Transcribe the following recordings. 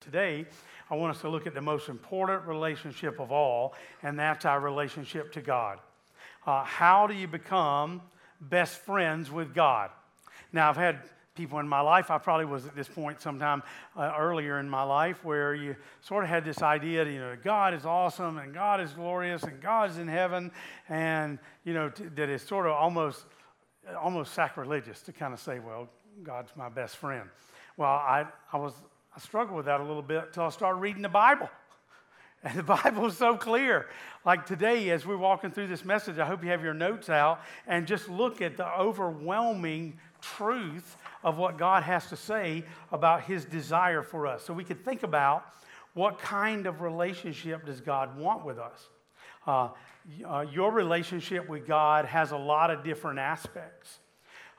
Today, I want us to look at the most important relationship of all, and that's our relationship to God. Uh, how do you become best friends with God? Now, I've had people in my life, I probably was at this point sometime uh, earlier in my life, where you sort of had this idea that, you know, God is awesome and God is glorious and God is in heaven, and, you know, t- that it's sort of almost, almost sacrilegious to kind of say, well, God's my best friend. Well, I, I was struggled with that a little bit until I started reading the Bible. And the Bible is so clear. Like today, as we're walking through this message, I hope you have your notes out and just look at the overwhelming truth of what God has to say about his desire for us. So we could think about what kind of relationship does God want with us. Uh, uh, your relationship with God has a lot of different aspects.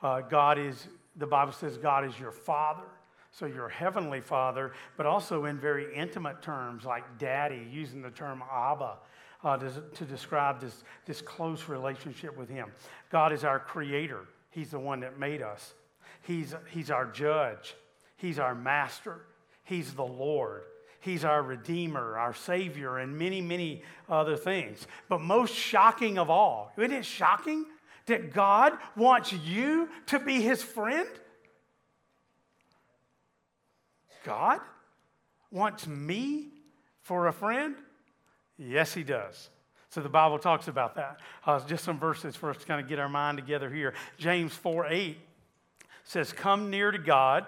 Uh, God is, the Bible says, God is your Father. So, your heavenly father, but also in very intimate terms like daddy, using the term Abba uh, to, to describe this, this close relationship with him. God is our creator, he's the one that made us. He's, he's our judge, he's our master, he's the Lord. He's our Redeemer, our Savior, and many, many other things. But most shocking of all, isn't it shocking that God wants you to be His friend? God wants me for a friend? Yes, He does. So the Bible talks about that. Uh, just some verses for us to kind of get our mind together here. James 4 8 says, Come near to God,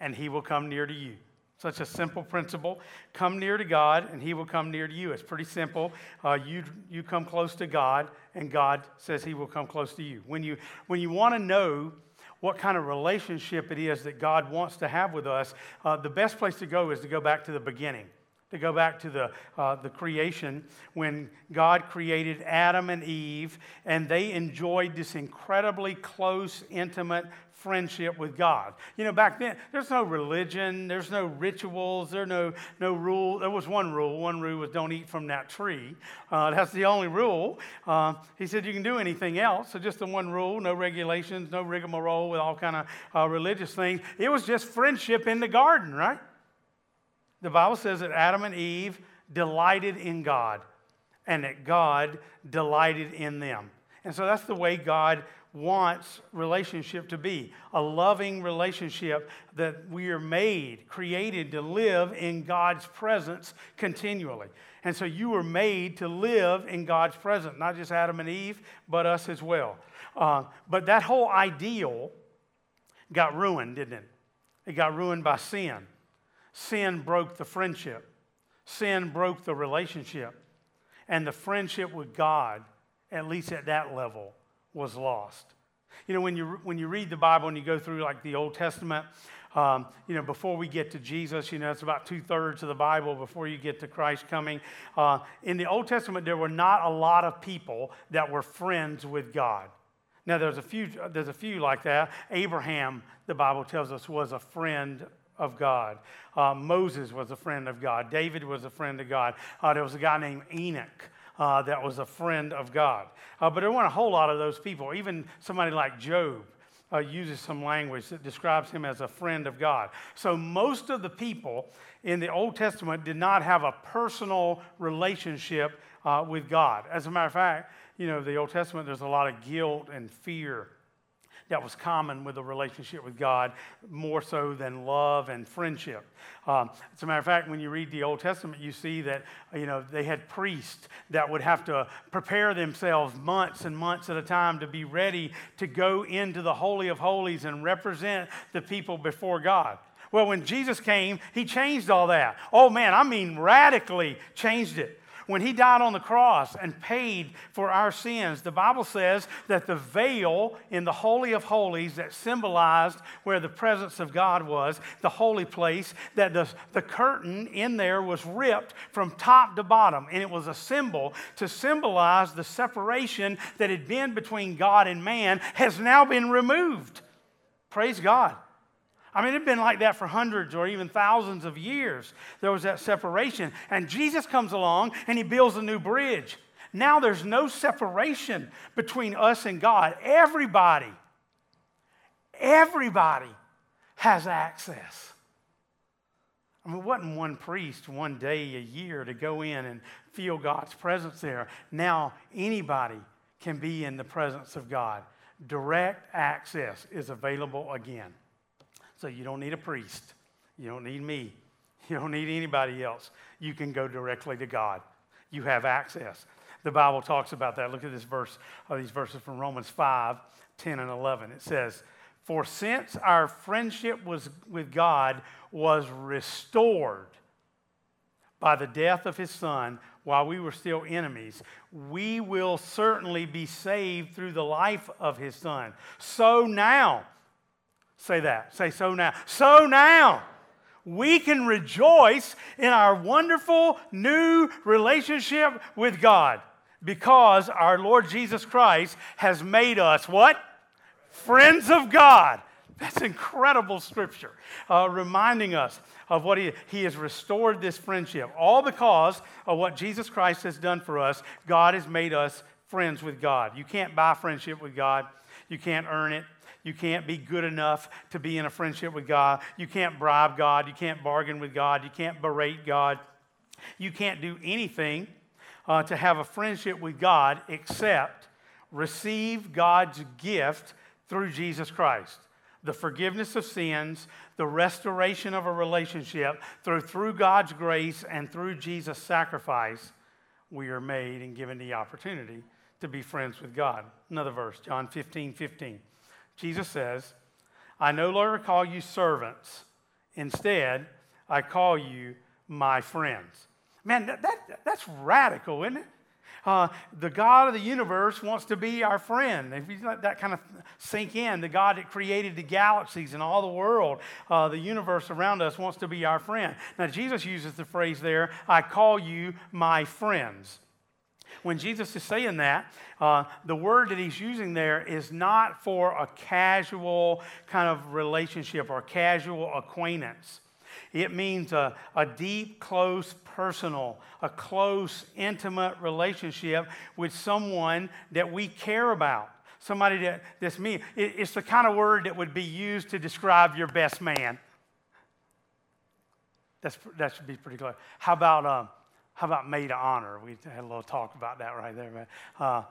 and He will come near to you. Such a simple principle. Come near to God, and He will come near to you. It's pretty simple. Uh, you, you come close to God, and God says He will come close to you. When you, when you want to know what kind of relationship it is that God wants to have with us, uh, the best place to go is to go back to the beginning, to go back to the, uh, the creation when God created Adam and Eve, and they enjoyed this incredibly close, intimate friendship with God. You know, back then, there's no religion, there's no rituals, there's no, no rule. There was one rule. One rule was don't eat from that tree. Uh, that's the only rule. Uh, he said you can do anything else. So just the one rule, no regulations, no rigmarole with all kind of uh, religious things. It was just friendship in the garden, right? The Bible says that Adam and Eve delighted in God and that God delighted in them. And so that's the way God wants relationship to be a loving relationship that we are made, created to live in God's presence continually. And so you were made to live in God's presence, not just Adam and Eve, but us as well. Uh, but that whole ideal got ruined, didn't it? It got ruined by sin. Sin broke the friendship, sin broke the relationship. And the friendship with God, at least at that level, was lost. You know, when you, when you read the Bible and you go through like the Old Testament, um, you know, before we get to Jesus, you know, it's about two thirds of the Bible before you get to Christ coming. Uh, in the Old Testament, there were not a lot of people that were friends with God. Now, there's a few, there's a few like that. Abraham, the Bible tells us, was a friend of God. Uh, Moses was a friend of God. David was a friend of God. Uh, there was a guy named Enoch uh, that was a friend of God. Uh, but there weren't a whole lot of those people. Even somebody like Job uh, uses some language that describes him as a friend of God. So most of the people in the Old Testament did not have a personal relationship uh, with God. As a matter of fact, you know, the Old Testament, there's a lot of guilt and fear that was common with a relationship with God, more so than love and friendship. Um, as a matter of fact, when you read the Old Testament, you see that you know they had priests that would have to prepare themselves months and months at a time to be ready to go into the Holy of Holies and represent the people before God. Well, when Jesus came, he changed all that. Oh man, I mean radically changed it when he died on the cross and paid for our sins, the Bible says that the veil in the Holy of Holies that symbolized where the presence of God was, the holy place, that the, the curtain in there was ripped from top to bottom. And it was a symbol to symbolize the separation that had been between God and man has now been removed. Praise God. I mean, it had been like that for hundreds or even thousands of years. There was that separation. And Jesus comes along and he builds a new bridge. Now there's no separation between us and God. Everybody, everybody has access. I mean, wasn't one priest one day a year to go in and feel God's presence there. Now, anybody can be in the presence of God. Direct access is available again. So you don't need a priest. You don't need me. You don't need anybody else. You can go directly to God. You have access. The Bible talks about that. Look at this verse, uh, these verses from Romans 5 10 and 11. It says, For since our friendship was with God was restored by the death of his son while we were still enemies, we will certainly be saved through the life of his son. So now, say that. Say so now. So now we can rejoice in our wonderful new relationship with God because our Lord Jesus Christ has made us what? Friends of God. That's incredible scripture, uh, reminding us of what he, he has restored this friendship. All because of what Jesus Christ has done for us, God has made us friends with God. You can't buy friendship with God, you can't earn it. You can't be good enough to be in a friendship with God. You can't bribe God. You can't bargain with God. You can't berate God. You can't do anything uh, to have a friendship with God except receive God's gift through Jesus Christ. The forgiveness of sins, the restoration of a relationship through, through God's grace and through Jesus' sacrifice, we are made and given the opportunity to be friends with God. Another verse, John 15 15. Jesus says, I no longer call you servants. Instead, I call you my friends. Man, that, that that's radical, isn't it? Uh, the God of the universe wants to be our friend. If you let that kind of sink in, the God that created the galaxies and all the world, uh, the universe around us wants to be our friend. Now, Jesus uses the phrase there, I call you my friends. When Jesus is saying that, uh, the word that he's using there is not for a casual kind of relationship or casual acquaintance. It means a, a deep, close, personal, a close, intimate relationship with someone that we care about. Somebody that, that's me. It, it's the kind of word that would be used to describe your best man. That's, that should be pretty clear. How about, uh, how about maid of honor? We had a little talk about that right there. Uh,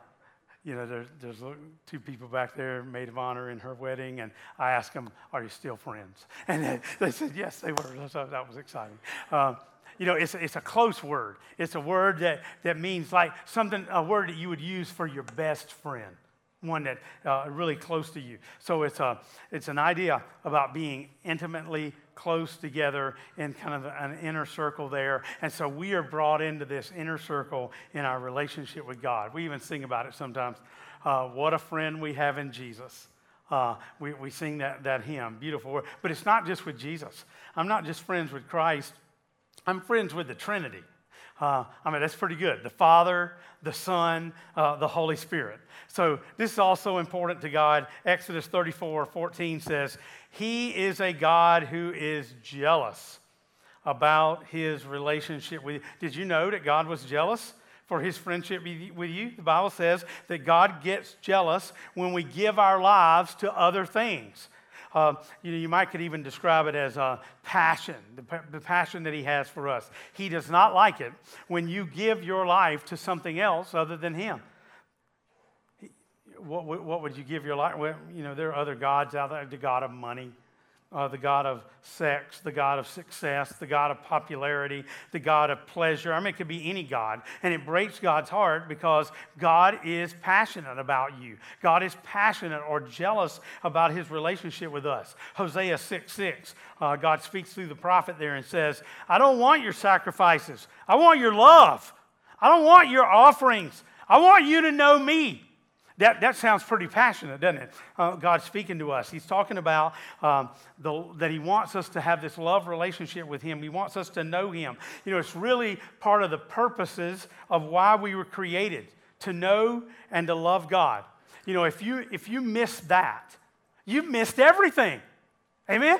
you know, there's, there's two people back there, maid of honor in her wedding, and I asked them, Are you still friends? And they, they said, Yes, they were. So that was exciting. Um, you know, it's, it's a close word. It's a word that, that means like something, a word that you would use for your best friend, one that uh, really close to you. So it's, a, it's an idea about being intimately close together in kind of an inner circle there. And so we are brought into this inner circle in our relationship with God. We even sing about it sometimes. Uh, what a friend we have in Jesus. Uh, we, we sing that, that hymn, beautiful. But it's not just with Jesus. I'm not just friends with Christ, I'm friends with the Trinity. Uh, I mean, that's pretty good. The Father, the Son, uh, the Holy Spirit. So, this is also important to God. Exodus 34 14 says, He is a God who is jealous about his relationship with you. Did you know that God was jealous? For his friendship with you. The Bible says that God gets jealous when we give our lives to other things. Uh, you know, you might could even describe it as a passion, the, the passion that he has for us. He does not like it when you give your life to something else other than him. What, what would you give your life? Well, you know, there are other gods out there, the God of money, uh, the God of sex, the God of success, the God of popularity, the God of pleasure. I mean, it could be any God. And it breaks God's heart because God is passionate about you. God is passionate or jealous about his relationship with us. Hosea 6 6, uh, God speaks through the prophet there and says, I don't want your sacrifices, I want your love. I don't want your offerings. I want you to know me. That, that sounds pretty passionate, doesn't it? Uh, God speaking to us. He's talking about um, the, that He wants us to have this love relationship with Him. He wants us to know Him. You know, it's really part of the purposes of why we were created to know and to love God. You know, if you, if you miss that, you've missed everything. Amen?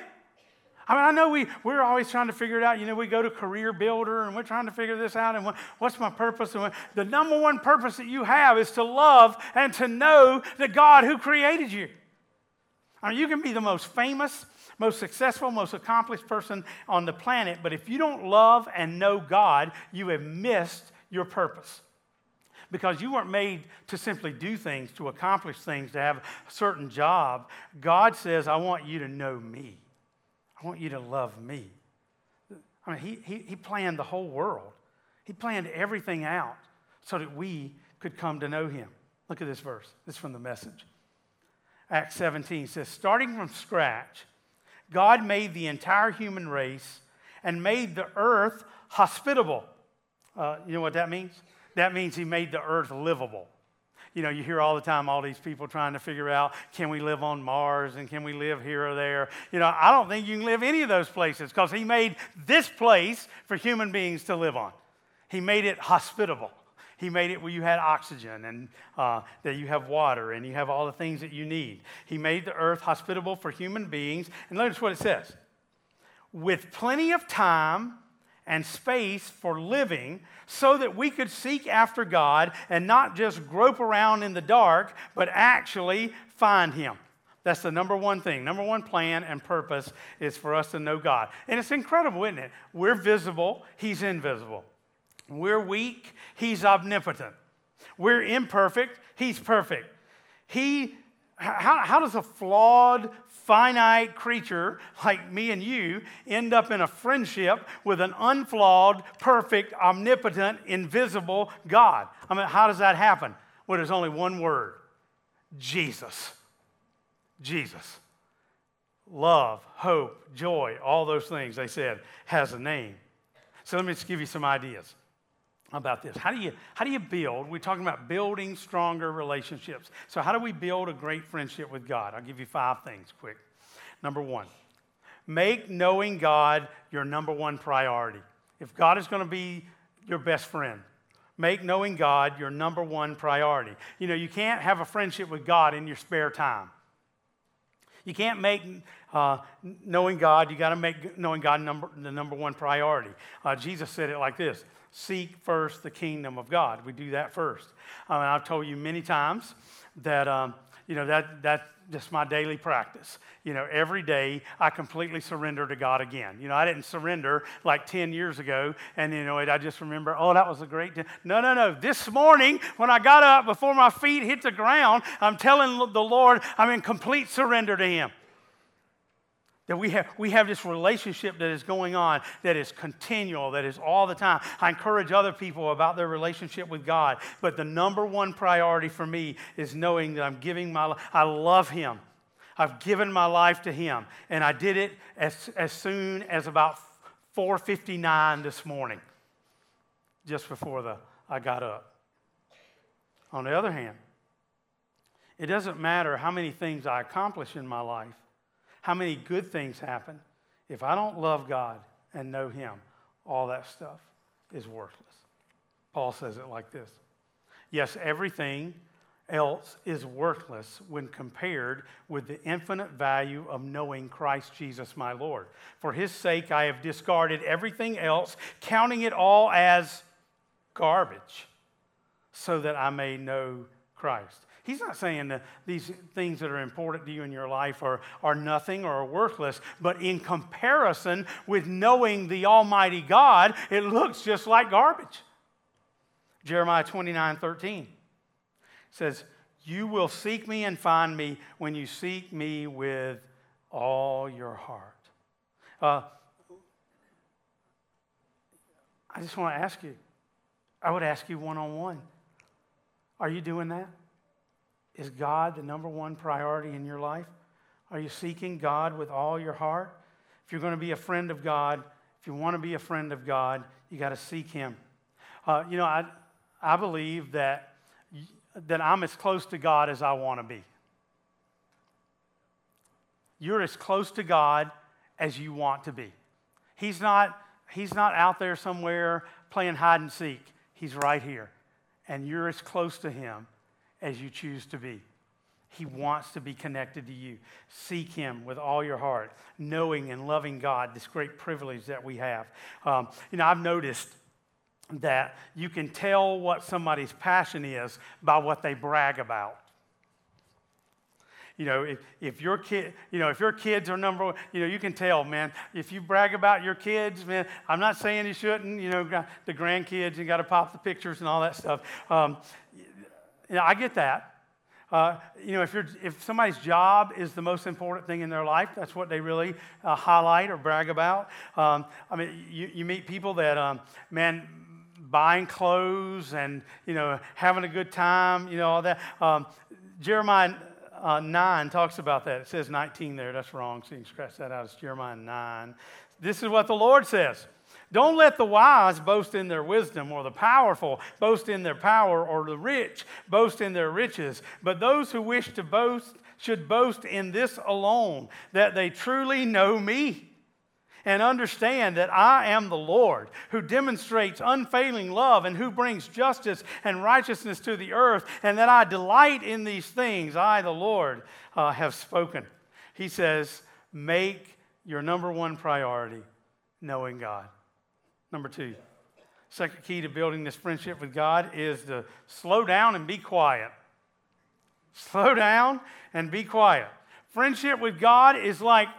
I mean, I know we, we're always trying to figure it out. You know, we go to Career Builder and we're trying to figure this out and what, what's my purpose? And the number one purpose that you have is to love and to know the God who created you. I mean, you can be the most famous, most successful, most accomplished person on the planet. But if you don't love and know God, you have missed your purpose. Because you weren't made to simply do things, to accomplish things, to have a certain job. God says, I want you to know me. I want you to love me. I mean, he, he, he planned the whole world, He planned everything out so that we could come to know Him. Look at this verse. This is from the message. Acts 17 says, starting from scratch, God made the entire human race and made the earth hospitable. Uh, you know what that means? That means He made the earth livable. You know, you hear all the time all these people trying to figure out can we live on Mars and can we live here or there. You know, I don't think you can live any of those places because He made this place for human beings to live on. He made it hospitable. He made it where you had oxygen and uh, that you have water and you have all the things that you need. He made the earth hospitable for human beings. And notice what it says with plenty of time and space for living so that we could seek after God and not just grope around in the dark, but actually find Him. That's the number one thing. Number one plan and purpose is for us to know God. And it's incredible, isn't it? We're visible, He's invisible. We're weak, He's omnipotent. We're imperfect, He's perfect. He, how, how does a flawed, finite creature like me and you end up in a friendship with an unflawed, perfect, omnipotent, invisible God? I mean, how does that happen? Well, there's only one word Jesus. Jesus. Love, hope, joy, all those things they said has a name. So let me just give you some ideas about this. How do you how do you build? We're talking about building stronger relationships. So how do we build a great friendship with God? I'll give you five things quick. Number 1. Make knowing God your number one priority. If God is going to be your best friend, make knowing God your number one priority. You know, you can't have a friendship with God in your spare time. You can't make uh, knowing God, you got to make knowing God number, the number one priority. Uh, Jesus said it like this seek first the kingdom of God. We do that first. Uh, I've told you many times that, um, you know, that, that's just my daily practice. You know, every day I completely surrender to God again. You know, I didn't surrender like 10 years ago and, you know, I just remember, oh, that was a great day. No, no, no. This morning when I got up before my feet hit the ground, I'm telling the Lord I'm in complete surrender to Him. That we have, we have this relationship that is going on that is continual, that is all the time. I encourage other people about their relationship with God, but the number one priority for me is knowing that I'm giving my life. I love Him. I've given my life to Him, and I did it as, as soon as about 4:59 this morning, just before the, I got up. On the other hand, it doesn't matter how many things I accomplish in my life how many good things happen. If I don't love God and know Him, all that stuff is worthless. Paul says it like this Yes, everything else is worthless when compared with the infinite value of knowing Christ Jesus my Lord. For his sake, I have discarded everything else, counting it all as garbage, so that I may know Christ. He's not saying that these things that are important to you in your life are, are nothing or are worthless, but in comparison with knowing the Almighty God, it looks just like garbage. Jeremiah 29 13 says, You will seek me and find me when you seek me with all your heart. Uh, I just want to ask you, I would ask you one on one. Are you doing that? Is God the number one priority in your life? Are you seeking God with all your heart? If you're going to be a friend of God, if you want to be a friend of God, you got to seek Him. Uh, you know, I, I believe that, that I'm as close to God as I want to be. You're as close to God as you want to be. He's not, he's not out there somewhere playing hide and seek. He's right here. And you're as close to Him as you choose to be. He wants to be connected to you. Seek Him with all your heart, knowing and loving God, this great privilege that we have. Um, you know, I've noticed that you can tell what somebody's passion is by what they brag about. You know, if, if your kid, you know, if your kids are number one, you know, you can tell, man. If you brag about your kids, man, I'm not saying you shouldn't. You know, the grandkids, you got to pop the pictures and all that stuff. Um, you know, I get that. Uh, you know, if, you're, if somebody's job is the most important thing in their life, that's what they really uh, highlight or brag about. Um, I mean, you, you meet people that, um, man, buying clothes and, you know, having a good time, you know, all that. Um, Jeremiah uh, 9 talks about that. It says 19 there. That's wrong. So you can scratch that out. It's Jeremiah 9. This is what the Lord says. Don't let the wise boast in their wisdom, or the powerful boast in their power, or the rich boast in their riches. But those who wish to boast should boast in this alone, that they truly know me and understand that I am the Lord who demonstrates unfailing love and who brings justice and righteousness to the earth, and that I delight in these things. I, the Lord, uh, have spoken. He says, Make your number one priority knowing God. Number two, second key to building this friendship with God is to slow down and be quiet. Slow down and be quiet. Friendship with God is like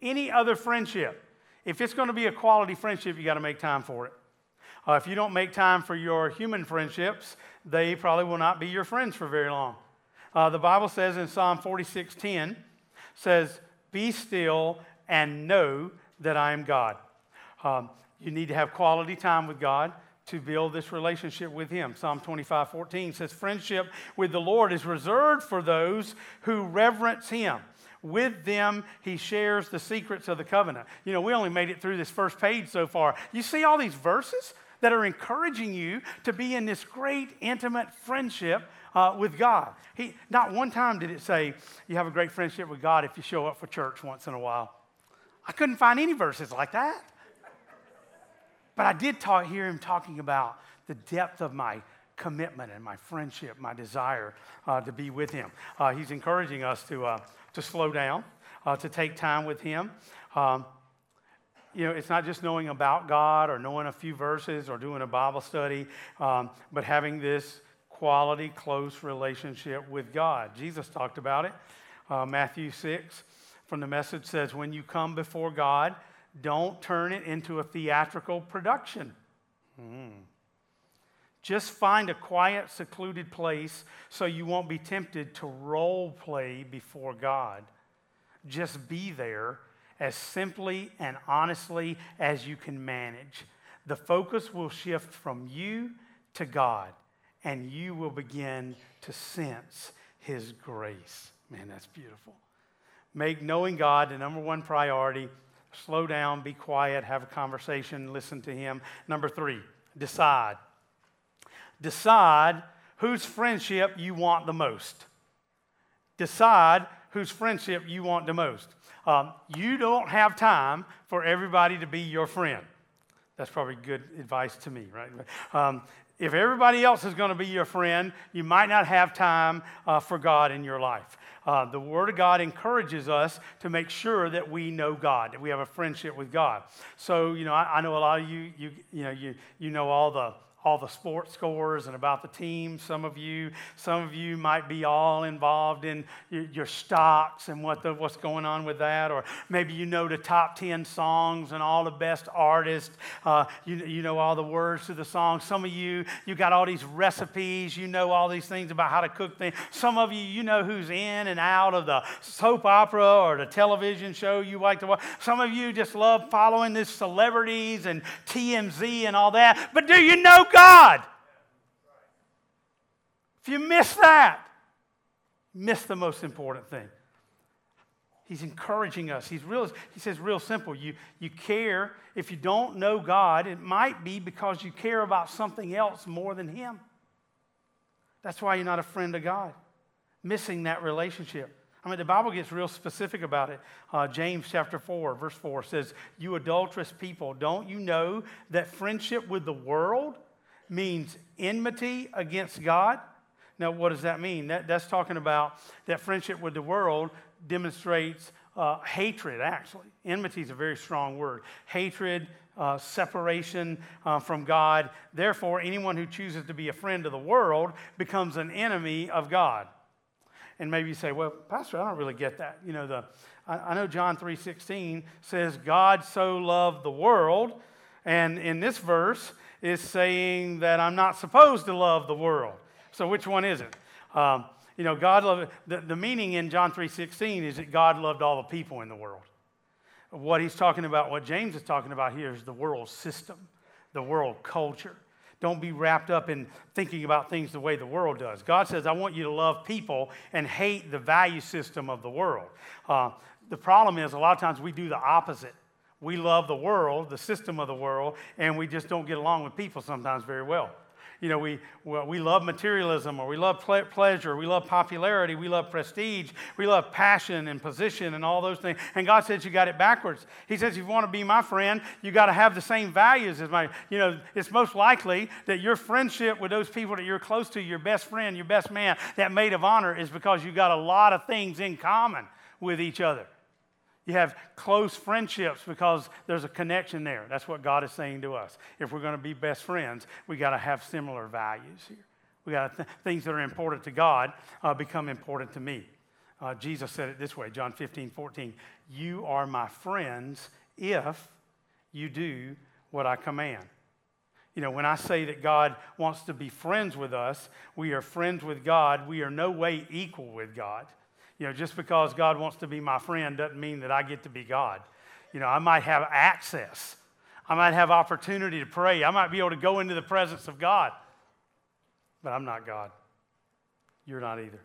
any other friendship. If it's going to be a quality friendship, you got to make time for it. Uh, if you don't make time for your human friendships, they probably will not be your friends for very long. Uh, the Bible says in Psalm 46:10, says, "Be still and know that I am God." Um, you need to have quality time with God to build this relationship with Him. Psalm 25 14 says, Friendship with the Lord is reserved for those who reverence Him. With them, He shares the secrets of the covenant. You know, we only made it through this first page so far. You see all these verses that are encouraging you to be in this great, intimate friendship uh, with God. He, not one time did it say you have a great friendship with God if you show up for church once in a while. I couldn't find any verses like that. But I did talk, hear him talking about the depth of my commitment and my friendship, my desire uh, to be with him. Uh, he's encouraging us to, uh, to slow down, uh, to take time with him. Um, you know, it's not just knowing about God or knowing a few verses or doing a Bible study, um, but having this quality, close relationship with God. Jesus talked about it. Uh, Matthew 6 from the message says, When you come before God, don't turn it into a theatrical production. Hmm. Just find a quiet, secluded place so you won't be tempted to role play before God. Just be there as simply and honestly as you can manage. The focus will shift from you to God, and you will begin to sense His grace. Man, that's beautiful. Make knowing God the number one priority slow down, be quiet, have a conversation, listen to him. Number three, decide. Decide whose friendship you want the most. Decide whose friendship you want the most. Um, you don't have time for everybody to be your friend. That's probably good advice to me, right? Um, if everybody else is going to be your friend, you might not have time uh, for God in your life. Uh, the Word of God encourages us to make sure that we know God, that we have a friendship with God. So, you know, I, I know a lot of you, you, you know, you, you know all the all the sports scores and about the team. Some of you, some of you might be all involved in your, stocks and what the, what's going on with that, or maybe you know the top 10 songs and all the best artists. Uh, you, you know all the words to the songs. Some of you, you got all these recipes. You know all these things about how to cook things. Some of you, you know who's in and out of the soap opera or the television show you like to watch. Some of you just love following these celebrities and TMZ and all that. But do you know God. If you miss that, miss the most important thing. He's encouraging us. He's real, he says, real simple. You, you care. If you don't know God, it might be because you care about something else more than Him. That's why you're not a friend of God. Missing that relationship. I mean, the Bible gets real specific about it. Uh, James chapter 4, verse 4 says, You adulterous people, don't you know that friendship with the world means enmity against God. Now, what does that mean? That, that's talking about that friendship with the world demonstrates uh, hatred, actually. Enmity is a very strong word. Hatred, uh, separation uh, from God. Therefore, anyone who chooses to be a friend of the world becomes an enemy of God. And maybe you say, well, Pastor, I don't really get that. You know, the, I, I know John 3.16 says, God so loved the world. And in this verse, is saying that I'm not supposed to love the world. So which one is it? Um, you know, God loved, the, the meaning in John 3.16 is that God loved all the people in the world. What he's talking about, what James is talking about here is the world system, the world culture. Don't be wrapped up in thinking about things the way the world does. God says, I want you to love people and hate the value system of the world. Uh, the problem is, a lot of times we do the opposite. We love the world, the system of the world, and we just don't get along with people sometimes very well. You know, we, we love materialism or we love ple- pleasure, we love popularity, we love prestige, we love passion and position and all those things. And God says you got it backwards. He says, if you want to be my friend, you got to have the same values as my, you know, it's most likely that your friendship with those people that you're close to, your best friend, your best man, that maid of honor, is because you got a lot of things in common with each other. You have close friendships because there's a connection there. That's what God is saying to us. If we're going to be best friends, we got to have similar values here. We got th- things that are important to God uh, become important to me. Uh, Jesus said it this way, John 15, 14. You are my friends if you do what I command. You know, when I say that God wants to be friends with us, we are friends with God. We are no way equal with God. You know, just because God wants to be my friend doesn't mean that I get to be God. You know, I might have access. I might have opportunity to pray. I might be able to go into the presence of God. But I'm not God. You're not either.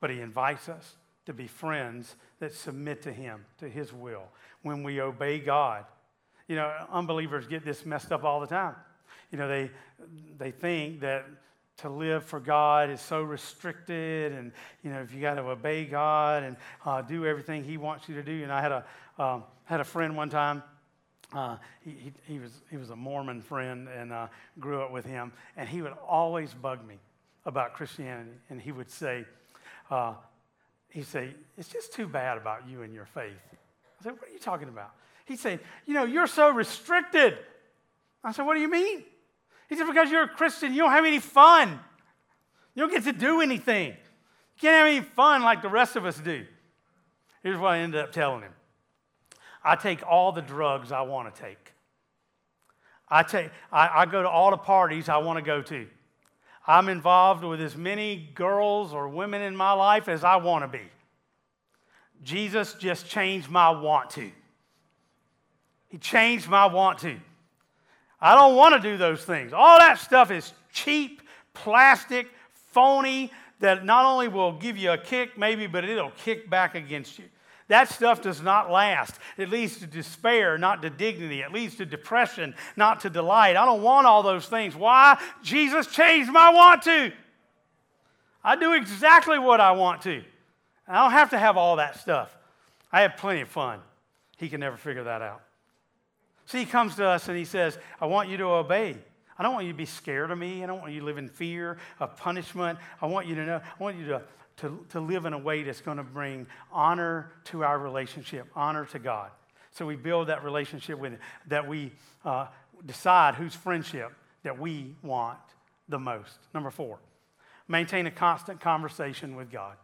But He invites us to be friends that submit to Him, to His will, when we obey God. You know, unbelievers get this messed up all the time. You know, they, they think that to live for God is so restricted, and you know if you got to obey God and uh, do everything He wants you to do. And I had a um, had a friend one time. Uh, he, he, was he was a Mormon friend and uh, grew up with him, and he would always bug me about Christianity, and he would say, uh, he'd say, "It's just too bad about you and your faith." I said, "What are you talking about?" He'd say, "You know, you're so restricted." I said, "What do you mean?" He said, Because you're a Christian, you don't have any fun. You don't get to do anything. You can't have any fun like the rest of us do. Here's what I ended up telling him I take all the drugs I want to take. I, take, I, I go to all the parties I want to go to. I'm involved with as many girls or women in my life as I want to be. Jesus just changed my want to. He changed my want to. I don't want to do those things. All that stuff is cheap, plastic, phony, that not only will give you a kick, maybe, but it'll kick back against you. That stuff does not last. It leads to despair, not to dignity. It leads to depression, not to delight. I don't want all those things. Why? Jesus changed my want to. I do exactly what I want to. I don't have to have all that stuff. I have plenty of fun. He can never figure that out. See, he comes to us and he says, I want you to obey. I don't want you to be scared of me. I don't want you to live in fear of punishment. I want you to know, I want you to, to, to live in a way that's going to bring honor to our relationship, honor to God. So we build that relationship with Him, that we uh, decide whose friendship that we want the most. Number four, maintain a constant conversation with God.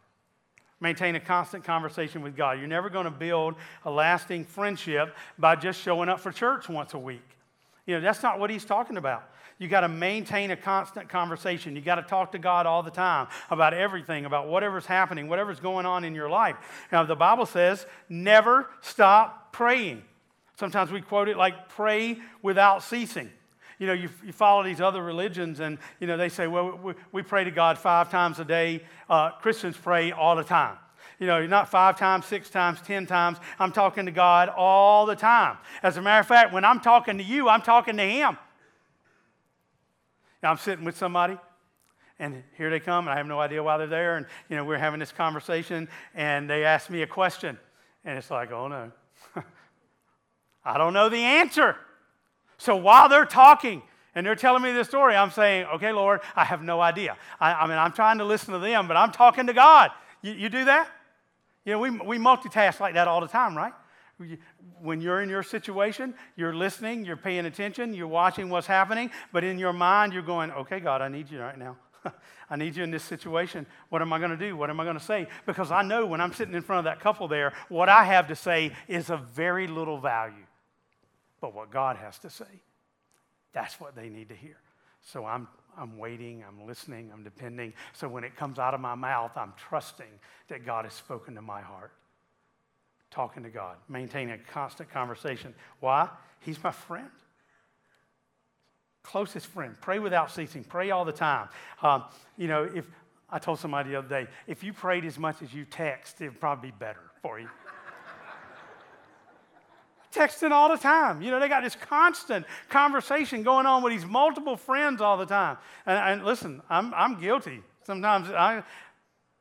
Maintain a constant conversation with God. You're never going to build a lasting friendship by just showing up for church once a week. You know, that's not what he's talking about. You got to maintain a constant conversation. You got to talk to God all the time about everything, about whatever's happening, whatever's going on in your life. Now, the Bible says, never stop praying. Sometimes we quote it like pray without ceasing you know, you, you follow these other religions and, you know, they say, well, we, we pray to God five times a day. Uh, Christians pray all the time. You know, not five times, six times, ten times. I'm talking to God all the time. As a matter of fact, when I'm talking to you, I'm talking to Him. Now, I'm sitting with somebody, and here they come, and I have no idea why they're there. And, you know, we're having this conversation, and they ask me a question. And it's like, oh no, I don't know the answer. So while they're talking and they're telling me this story, I'm saying, okay, Lord, I have no idea. I, I mean, I'm trying to listen to them, but I'm talking to God. You, you do that? You know, we, we multitask like that all the time, right? When you're in your situation, you're listening, you're paying attention, you're watching what's happening, but in your mind, you're going, okay, God, I need you right now. I need you in this situation. What am I going to do? What am I going to say? Because I know when I'm sitting in front of that couple there, what I have to say is of very little value. But what God has to say, that's what they need to hear. So I'm, I'm waiting, I'm listening, I'm depending. So when it comes out of my mouth, I'm trusting that God has spoken to my heart. Talking to God, maintaining a constant conversation. Why? He's my friend closest friend. Pray without ceasing. Pray all the time. Um, you know, if I told somebody the other day, if you prayed as much as you text, it'd probably be better for you. Texting all the time. You know, they got this constant conversation going on with these multiple friends all the time. And, and listen, I'm, I'm guilty. Sometimes I,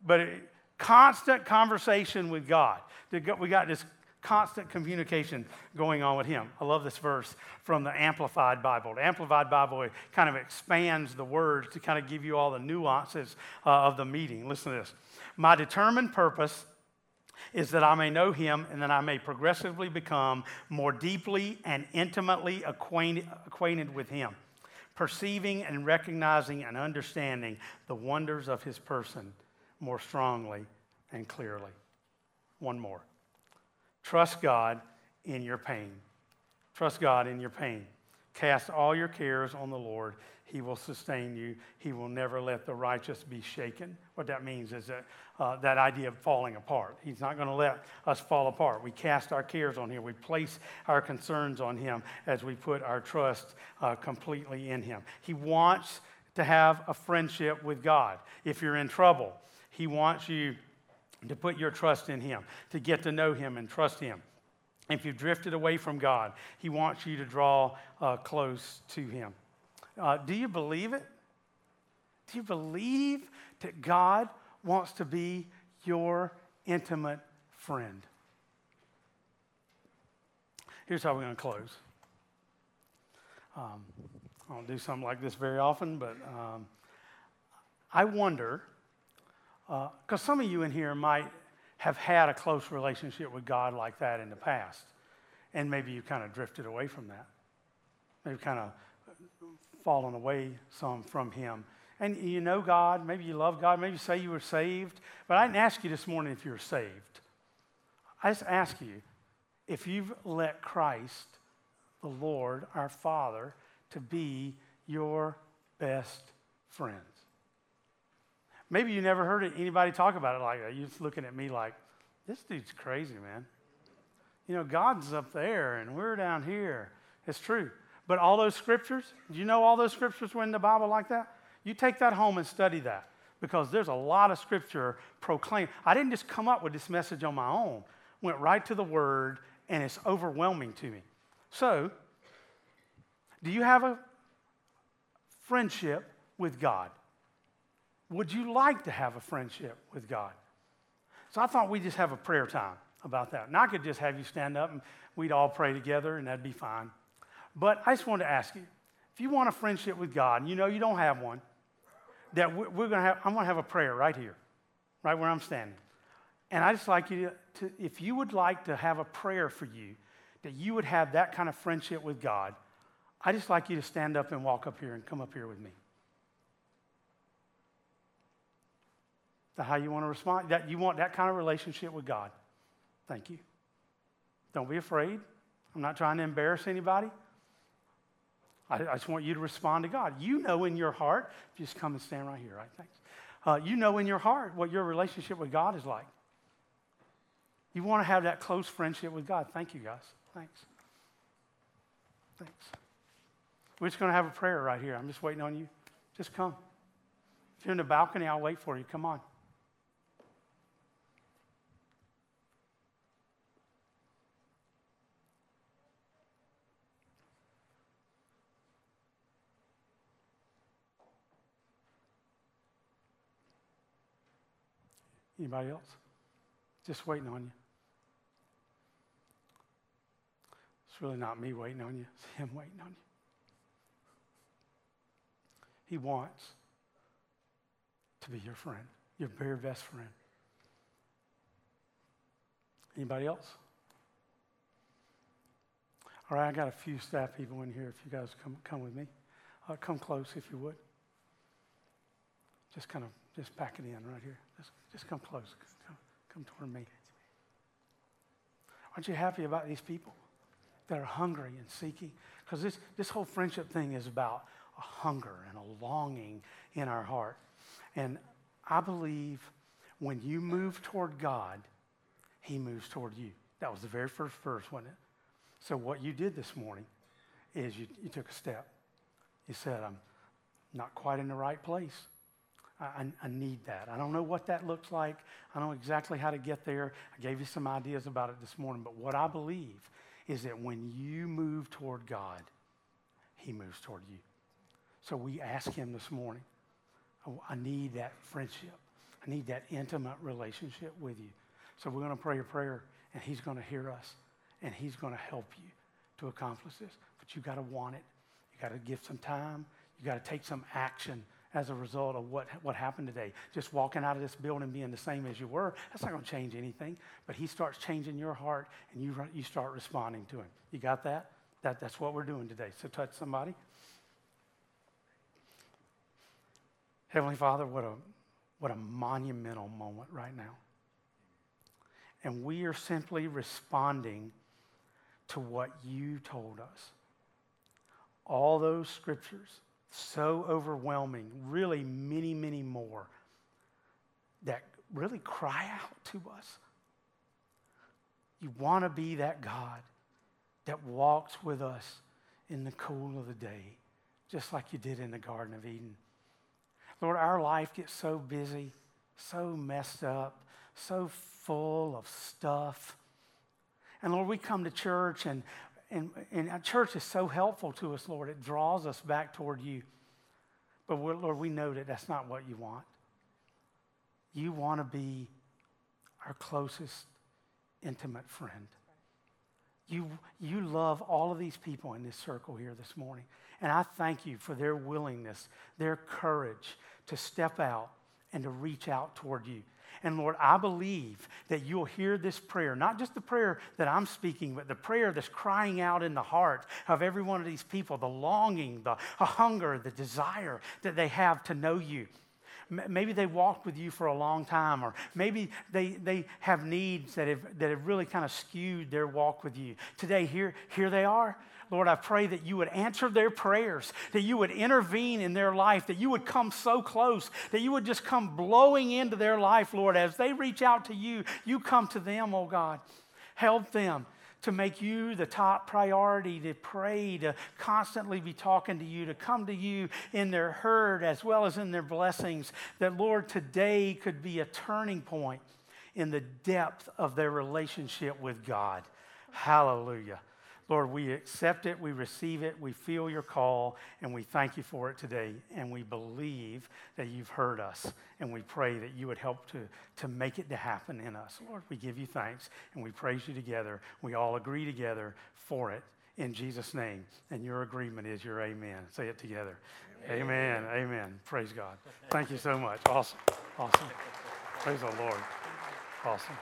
but it, constant conversation with God. We got this constant communication going on with him. I love this verse from the Amplified Bible. The Amplified Bible kind of expands the words to kind of give you all the nuances uh, of the meeting. Listen to this. My determined purpose is that I may know him and that I may progressively become more deeply and intimately acquainted, acquainted with him, perceiving and recognizing and understanding the wonders of his person more strongly and clearly. One more. Trust God in your pain. Trust God in your pain. Cast all your cares on the Lord. He will sustain you. He will never let the righteous be shaken. What that means is that, uh, that idea of falling apart. He's not going to let us fall apart. We cast our cares on Him. We place our concerns on Him as we put our trust uh, completely in Him. He wants to have a friendship with God. If you're in trouble, He wants you to put your trust in Him, to get to know Him and trust Him. If you've drifted away from God, He wants you to draw uh, close to Him. Uh, do you believe it? Do you believe that God wants to be your intimate friend? Here's how we're going to close. Um, I don't do something like this very often, but um, I wonder because uh, some of you in here might have had a close relationship with God like that in the past, and maybe you kind of drifted away from that. Maybe kind of fallen away some from Him. And you know God, maybe you love God, maybe you say you were saved, but I didn't ask you this morning if you're saved. I just ask you if you've let Christ, the Lord, our Father, to be your best friend. Maybe you never heard anybody talk about it like that. You're just looking at me like, this dude's crazy, man. You know, God's up there and we're down here. It's true. But all those scriptures, do you know all those scriptures were in the Bible like that? You take that home and study that because there's a lot of scripture proclaimed. I didn't just come up with this message on my own, went right to the word, and it's overwhelming to me. So, do you have a friendship with God? Would you like to have a friendship with God? So I thought we'd just have a prayer time about that. And I could just have you stand up and we'd all pray together and that'd be fine. But I just wanted to ask you if you want a friendship with God and you know you don't have one, that we're going to have, I'm going to have a prayer right here, right where I'm standing. And I just like you to, to, if you would like to have a prayer for you, that you would have that kind of friendship with God, I just like you to stand up and walk up here and come up here with me. To how you want to respond. That you want that kind of relationship with God. Thank you. Don't be afraid. I'm not trying to embarrass anybody. I, I just want you to respond to God. You know in your heart, just come and stand right here, right? Thanks. Uh, you know in your heart what your relationship with God is like. You want to have that close friendship with God. Thank you, guys. Thanks. Thanks. We're just going to have a prayer right here. I'm just waiting on you. Just come. If you're in the balcony, I'll wait for you. Come on. Anybody else? Just waiting on you. It's really not me waiting on you, it's Him waiting on you. He wants to be your friend, your very best friend. Anybody else? All right, I got a few staff people in here. If you guys come, come with me, uh, come close if you would. just kind of just pack it in right here. Just, just come close. Come, come toward me. Aren't you happy about these people that are hungry and seeking? Because this, this whole friendship thing is about a hunger and a longing in our heart. And I believe when you move toward God, He moves toward you. That was the very first verse, wasn't it? So, what you did this morning is you, you took a step. You said, I'm not quite in the right place. I, I, need that. I don't know what that looks like. I don't know exactly how to get there. I gave you some ideas about it this morning. But what I believe is that when you move toward God, He moves toward you. So we ask Him this morning, oh, I need that friendship. I need that intimate relationship with you. So we're going to pray a prayer, and He's going to hear us, and He's going to help you to accomplish this. But you got to want it. You got to give some time. You got to take some action as a result of what, what happened today. Just walking out of this building being the same as you were, that's not going to change anything. But He starts changing your heart, and you, you start responding to Him. You got that? that? That's what we're doing today. So touch somebody. Heavenly Father, what a, what a monumental moment right now. And we are simply responding to what you told us. All those scriptures, so overwhelming, really many, many more, that really cry out to us. You want to be that God that walks with us in the cool of the day, just like you did in the Garden of Eden. Lord, our life gets so busy, so messed up, so full of stuff. And Lord, we come to church, and, and, and church is so helpful to us, Lord. It draws us back toward you. But Lord, we know that that's not what you want. You want to be our closest, intimate friend. You, you love all of these people in this circle here this morning. And I thank you for their willingness, their courage to step out and to reach out toward you. And Lord, I believe that you'll hear this prayer, not just the prayer that I'm speaking, but the prayer that's crying out in the heart of every one of these people the longing, the hunger, the desire that they have to know you. Maybe they walked with you for a long time, or maybe they, they have needs that have, that have really kind of skewed their walk with you. Today, here, here they are. Lord, I pray that you would answer their prayers, that you would intervene in their life, that you would come so close, that you would just come blowing into their life, Lord. As they reach out to you, you come to them, oh God. Help them to make you the top priority, to pray, to constantly be talking to you, to come to you in their hurt as well as in their blessings. That, Lord, today could be a turning point in the depth of their relationship with God. Hallelujah. Lord, we accept it, we receive it, we feel your call, and we thank you for it today. And we believe that you've heard us, and we pray that you would help to, to make it to happen in us. Lord, we give you thanks, and we praise you together. We all agree together for it in Jesus' name. And your agreement is your amen. Say it together. Amen. Amen. amen. Praise God. Thank you so much. Awesome. Awesome. Praise the Lord. Awesome.